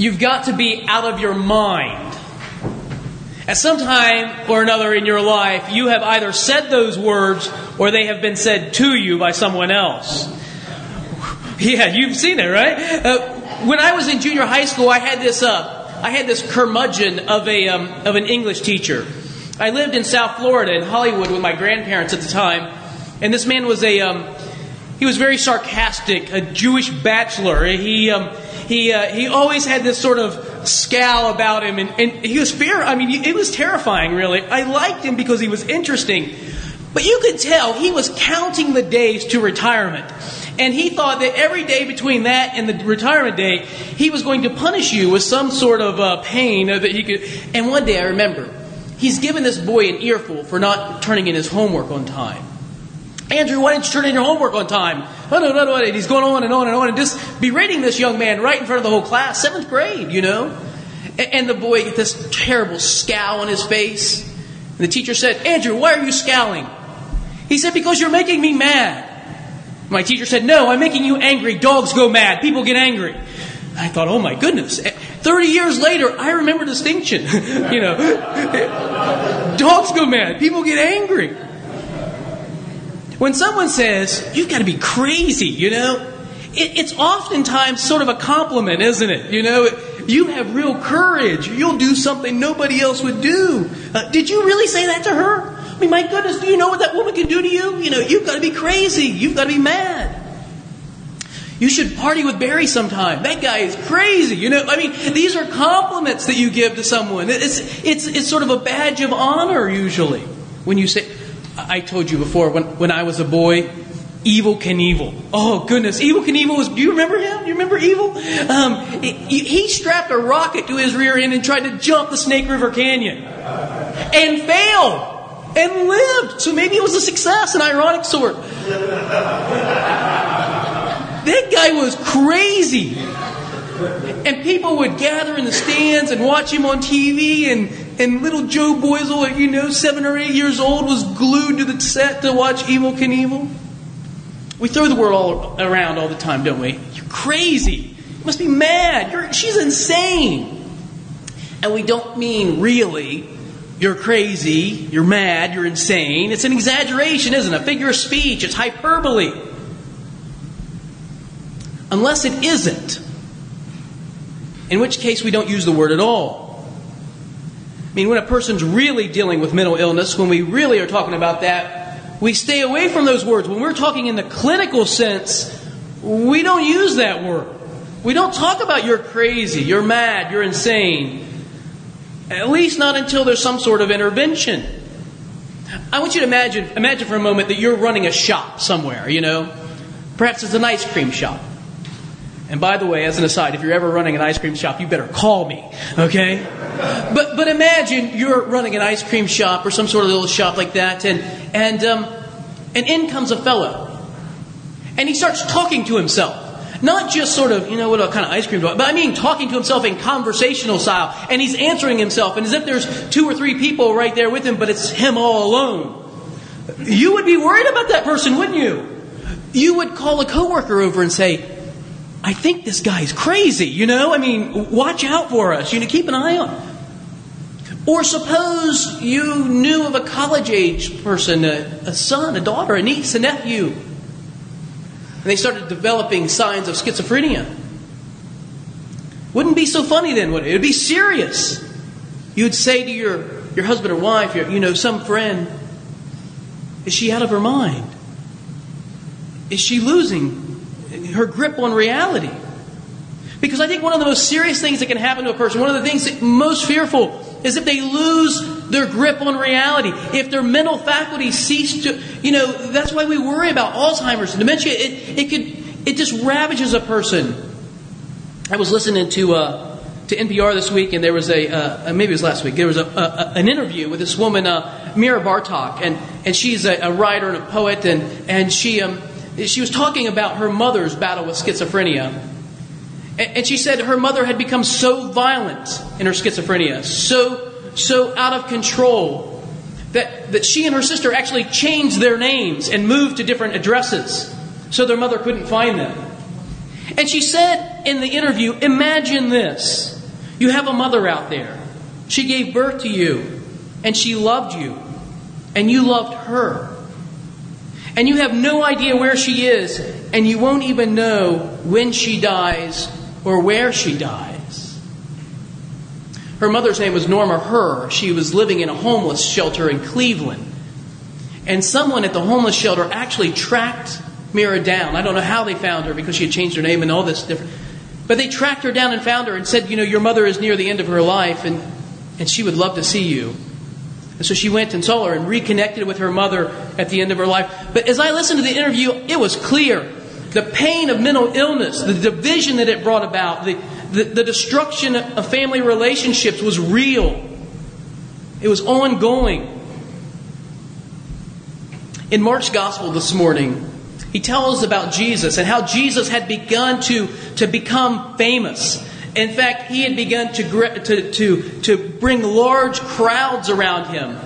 You've got to be out of your mind. At some time or another in your life, you have either said those words or they have been said to you by someone else. Yeah, you've seen it, right? Uh, when I was in junior high school, I had this uh, I had this curmudgeon of a um, of an English teacher. I lived in South Florida in Hollywood with my grandparents at the time, and this man was a um, he was very sarcastic, a Jewish bachelor. He um, he uh, he always had this sort of scowl about him, and, and he was fear. I mean, it was terrifying, really. I liked him because he was interesting, but you could tell he was counting the days to retirement. And he thought that every day between that and the retirement day, he was going to punish you with some sort of uh, pain that he could. And one day, I remember, he's given this boy an earful for not turning in his homework on time. Andrew, why didn't you turn in your homework on time? Oh, no, no, no. And he's going on and on and on and just berating this young man right in front of the whole class, seventh grade, you know. And the boy get this terrible scowl on his face. And the teacher said, Andrew, why are you scowling? He said, because you're making me mad. My teacher said, no, I'm making you angry. Dogs go mad. People get angry. I thought, oh my goodness. 30 years later, I remember distinction. you know, dogs go mad. People get angry. When someone says, you've got to be crazy, you know, it, it's oftentimes sort of a compliment, isn't it? You know, you have real courage. You'll do something nobody else would do. Uh, did you really say that to her? I mean, my goodness, do you know what that woman can do to you? You know, you've got to be crazy. You've got to be mad. You should party with Barry sometime. That guy is crazy. You know, I mean, these are compliments that you give to someone. It's, it's, it's sort of a badge of honor usually when you say, I told you before when, when I was a boy, Evel Knievel. Oh goodness, Evel Knievel was. Do you remember him? Do you remember Evel? Um, he, he strapped a rocket to his rear end and tried to jump the Snake River Canyon, and failed, and lived. So maybe it was a success, an ironic sort. that guy was crazy. And people would gather in the stands and watch him on TV, and, and little Joe Boisel, you know, seven or eight years old, was glued to the set to watch Evel Knievel. We throw the word all around all the time, don't we? You're crazy. You must be mad. You're, she's insane. And we don't mean really, you're crazy, you're mad, you're insane. It's an exaggeration, isn't it? A figure of speech, it's hyperbole. Unless it isn't in which case we don't use the word at all. I mean, when a person's really dealing with mental illness, when we really are talking about that, we stay away from those words. When we're talking in the clinical sense, we don't use that word. We don't talk about you're crazy, you're mad, you're insane. At least not until there's some sort of intervention. I want you to imagine, imagine for a moment that you're running a shop somewhere, you know. Perhaps it's an ice cream shop. And by the way, as an aside, if you're ever running an ice cream shop, you better call me, okay? But but imagine you're running an ice cream shop or some sort of little shop like that, and and um, and in comes a fellow, and he starts talking to himself. Not just sort of, you know, what kind of ice cream do I, but I mean talking to himself in conversational style, and he's answering himself, and as if there's two or three people right there with him, but it's him all alone. You would be worried about that person, wouldn't you? You would call a coworker over and say, I think this guy's crazy, you know? I mean, watch out for us, you know, keep an eye on. Or suppose you knew of a college age person, a, a son, a daughter, a niece, a nephew, and they started developing signs of schizophrenia. Wouldn't be so funny then, would it? It'd be serious. You'd say to your, your husband or wife, your, you know, some friend, is she out of her mind? Is she losing her grip on reality. Because I think one of the most serious things that can happen to a person, one of the things that most fearful is if they lose their grip on reality, if their mental faculties cease to, you know, that's why we worry about Alzheimer's and dementia. It, it could, it just ravages a person. I was listening to, uh, to NPR this week, and there was a, uh, maybe it was last week, there was a, a an interview with this woman, uh, Mira Bartok, and, and she's a, a, writer and a poet, and, and she, um, she was talking about her mother's battle with schizophrenia. And she said her mother had become so violent in her schizophrenia, so, so out of control, that, that she and her sister actually changed their names and moved to different addresses so their mother couldn't find them. And she said in the interview, Imagine this. You have a mother out there. She gave birth to you, and she loved you, and you loved her. And you have no idea where she is, and you won't even know when she dies or where she dies. Her mother's name was Norma Herr. She was living in a homeless shelter in Cleveland. And someone at the homeless shelter actually tracked Mira down. I don't know how they found her because she had changed her name and all this different. But they tracked her down and found her and said, You know, your mother is near the end of her life and, and she would love to see you. And so she went and saw her and reconnected with her mother at the end of her life. But as I listened to the interview, it was clear the pain of mental illness, the division that it brought about, the, the, the destruction of family relationships was real. It was ongoing. In Mark's gospel this morning, he tells about Jesus and how Jesus had begun to, to become famous. In fact, he had begun to, to, to, to bring large crowds around him.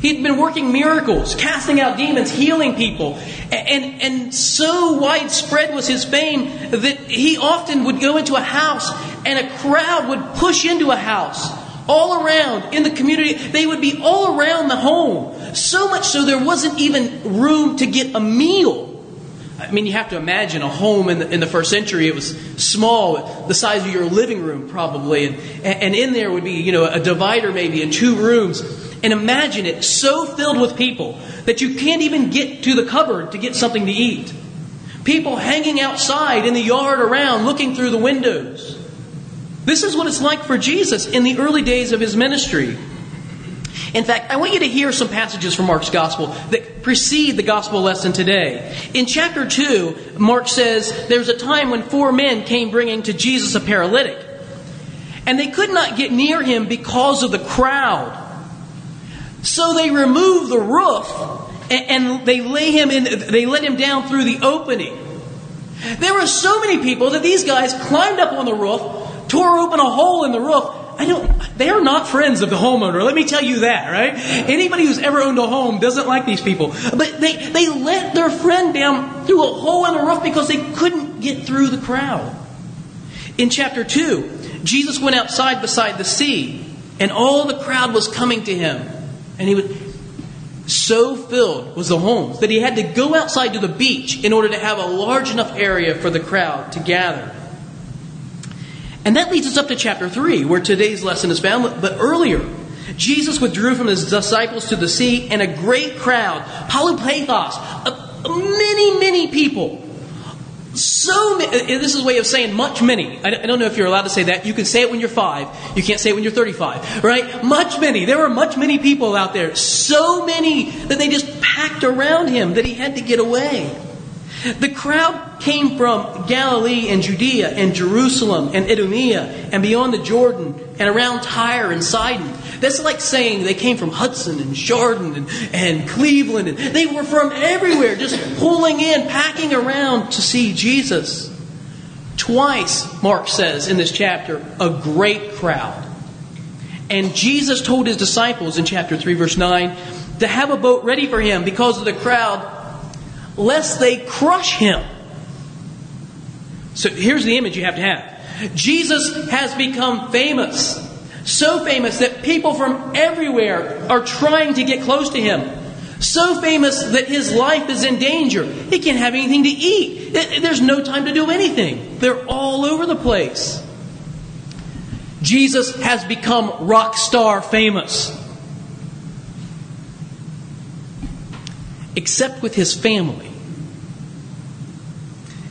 He'd been working miracles, casting out demons, healing people. And, and so widespread was his fame that he often would go into a house and a crowd would push into a house all around in the community. They would be all around the home. So much so there wasn't even room to get a meal. I mean, you have to imagine a home in the, in the first century. It was small, the size of your living room probably, and, and in there would be, you know, a divider maybe and two rooms. And imagine it so filled with people that you can't even get to the cupboard to get something to eat. People hanging outside in the yard around, looking through the windows. This is what it's like for Jesus in the early days of his ministry. In fact, I want you to hear some passages from Mark's gospel that precede the gospel lesson today. In chapter 2, Mark says, There's a time when four men came bringing to Jesus a paralytic, and they could not get near him because of the crowd. So they removed the roof and, they lay him in, they let him down through the opening. There were so many people that these guys climbed up on the roof, tore open a hole in the roof. I don't, they are not friends of the homeowner. Let me tell you that, right? Anybody who's ever owned a home doesn't like these people. But they, they let their friend down through a hole in the roof because they couldn't get through the crowd. In chapter 2, Jesus went outside beside the sea, and all the crowd was coming to him. And he was so filled was the homes that he had to go outside to the beach in order to have a large enough area for the crowd to gather. And that leads us up to chapter 3, where today's lesson is found. But earlier, Jesus withdrew from his disciples to the sea, and a great crowd, polypathos, uh, many, many people, so many, uh, uh, this is a way of saying much many. I don't know if you're allowed to say that. You can say it when you're five. You can't say it when you're 35, right? Much many. There were much many people out there. So many that they just packed around him that he had to get away. The crowd came from Galilee and Judea and Jerusalem and Idumea and beyond the Jordan and around Tyre and Sidon. That's like saying they came from Hudson and Chardon and, and Cleveland. And they were from everywhere, just pulling in, packing around to see Jesus. Twice, Mark says in this chapter, a great crowd. And Jesus told his disciples in chapter 3, verse 9, to have a boat ready for him because of the crowd lest they crush him. So here's the image you have to have Jesus has become famous. So famous that people from everywhere are trying to get close to him. So famous that his life is in danger. He can't have anything to eat. There's no time to do anything. They're all over the place. Jesus has become rock star famous. Except with his family.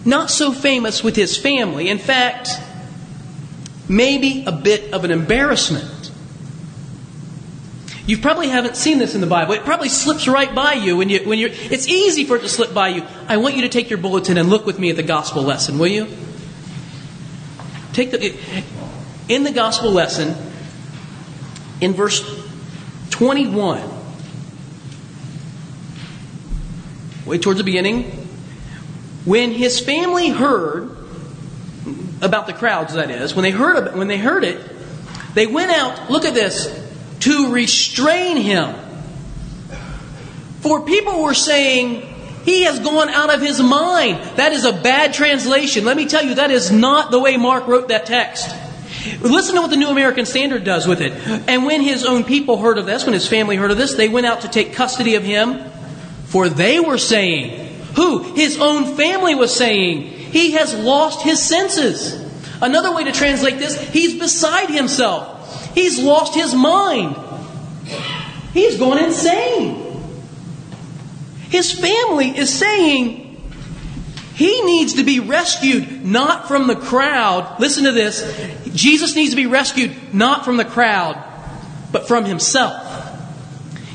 Not so famous with his family. In fact, maybe a bit of an embarrassment. You probably haven't seen this in the Bible. It probably slips right by you when you when you're it's easy for it to slip by you. I want you to take your bulletin and look with me at the gospel lesson, will you? Take the in the gospel lesson in verse 21 way towards the beginning, when his family heard about the crowds, that is, when they heard when they heard it, they went out. Look at this to restrain him. For people were saying he has gone out of his mind. That is a bad translation. Let me tell you, that is not the way Mark wrote that text. Listen to what the New American Standard does with it. And when his own people heard of this, when his family heard of this, they went out to take custody of him, for they were saying, who? His own family was saying, he has lost his senses. Another way to translate this, he's beside himself. He's lost his mind. He's gone insane. His family is saying, he needs to be rescued not from the crowd. Listen to this. Jesus needs to be rescued not from the crowd, but from himself.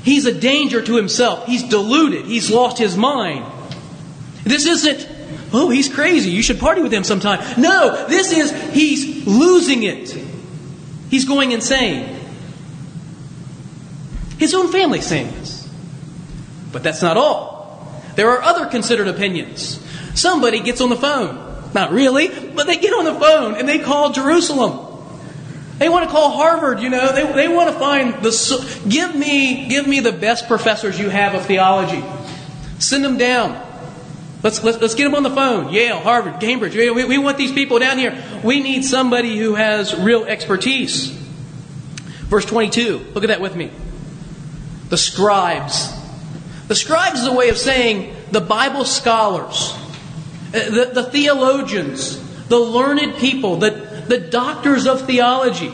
He's a danger to himself. He's deluded. He's lost his mind. This isn't, oh, he's crazy. You should party with him sometime. No, this is, he's losing it. He's going insane. His own family's saying this. But that's not all. There are other considered opinions. Somebody gets on the phone. Not really, but they get on the phone and they call Jerusalem. They want to call Harvard, you know. They, they want to find the give me give me the best professors you have of theology. Send them down. Let's, let's, let's get them on the phone. Yale, Harvard, Cambridge. We, we want these people down here. We need somebody who has real expertise. Verse 22. Look at that with me. The scribes. The scribes is a way of saying the Bible scholars uh, the, the theologians, the learned people, the, the doctors of theology.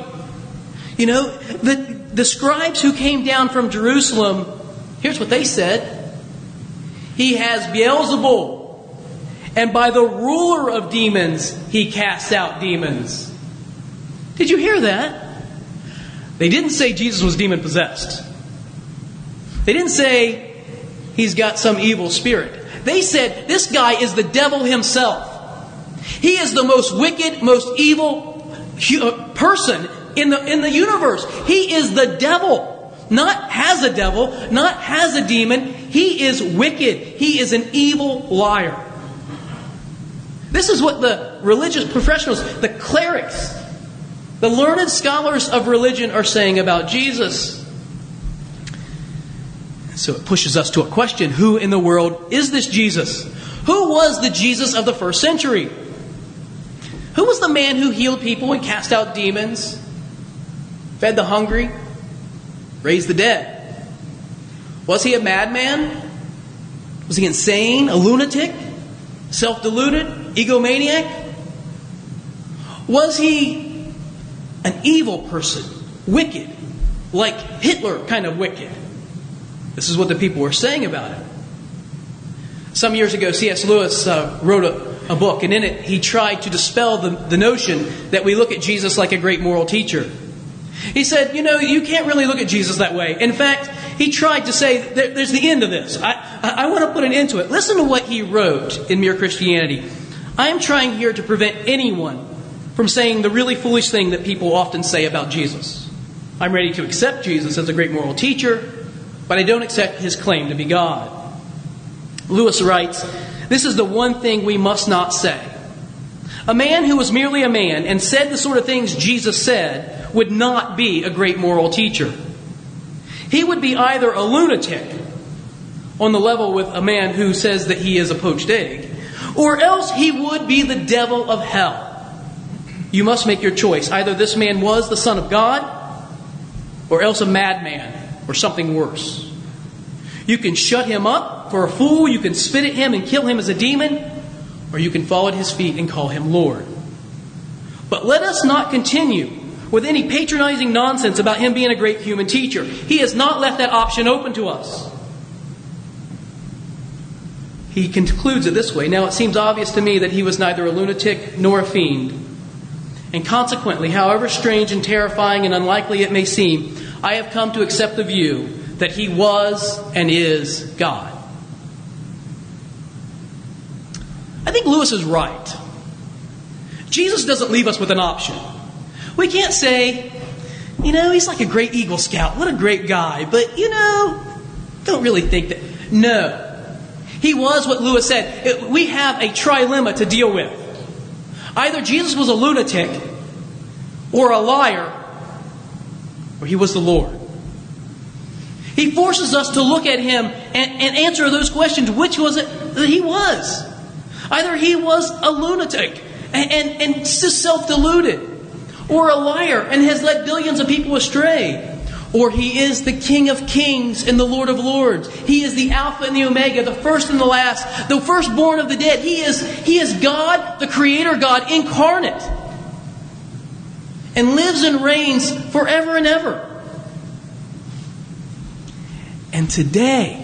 You know, the, the scribes who came down from Jerusalem, here's what they said He has Beelzebul, and by the ruler of demons, he casts out demons. Did you hear that? They didn't say Jesus was demon possessed. They didn't say he's got some evil spirit. They said, This guy is the devil himself. He is the most wicked, most evil uh, person in the, in the universe. He is the devil. Not has a devil, not has a demon. He is wicked. He is an evil liar. This is what the religious professionals, the clerics, the learned scholars of religion are saying about Jesus. So it pushes us to a question Who in the world is this Jesus? Who was the Jesus of the first century? Who was the man who healed people and cast out demons, fed the hungry, raised the dead? Was he a madman? Was he insane, a lunatic, self deluded, egomaniac? Was he an evil person, wicked, like Hitler kind of wicked? This is what the people were saying about it. Some years ago, C.S. Lewis uh, wrote a, a, book, and in it, he tried to dispel the, the notion that we look at Jesus like a great moral teacher. He said, You know, you can't really look at Jesus that way. In fact, he tried to say, There's the end of this. I, I, want to put an end to it. Listen to what he wrote in Mere Christianity. I am trying here to prevent anyone from saying the really foolish thing that people often say about Jesus. I'm ready to accept Jesus as a great moral teacher, but I don't accept his claim to be God. Lewis writes, This is the one thing we must not say. A man who was merely a man and said the sort of things Jesus said would not be a great moral teacher. He would be either a lunatic on the level with a man who says that he is a poached egg, or else he would be the devil of hell. You must make your choice. Either this man was the Son of God, or else a madman or something worse. You can shut him up for a fool, you can spit at him and kill him as a demon, or you can fall at his feet and call him Lord. But let us not continue with any patronizing nonsense about him being a great human teacher. He has not left that option open to us. He concludes it this way Now it seems obvious to me that he was neither a lunatic nor a fiend. And consequently, however strange and terrifying and unlikely it may seem, I have come to accept the view that he was and is God. I think Lewis is right. Jesus doesn't leave us with an option. We can't say, you know, he's like a great Eagle Scout. What a great guy. But, you know, don't really think that. No. He was what Lewis said. We have a trilemma to deal with. Either Jesus was a lunatic or a liar or he was the Lord. He forces us to look at him and, and answer those questions. Which was it that he was? Either he was a lunatic and, and, and self deluded, or a liar and has led billions of people astray. Or he is the King of kings and the Lord of lords. He is the Alpha and the Omega, the first and the last, the firstborn of the dead. He is, he is God, the Creator God, incarnate. And lives and reigns forever and ever. And today,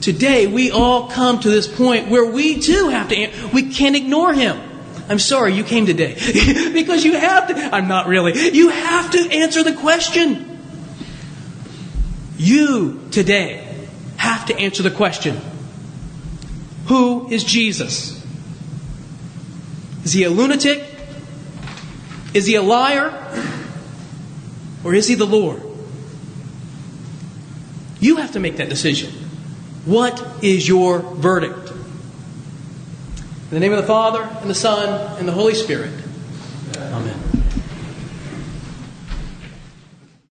today we all come to this point where we too have to, we can't ignore him. I'm sorry you came today. because you have to, I'm not really, you have to answer the question. You today have to answer the question Who is Jesus? Is he a lunatic? Is he a liar? Or is he the Lord? You have to make that decision. What is your verdict? In the name of the Father, and the Son, and the Holy Spirit.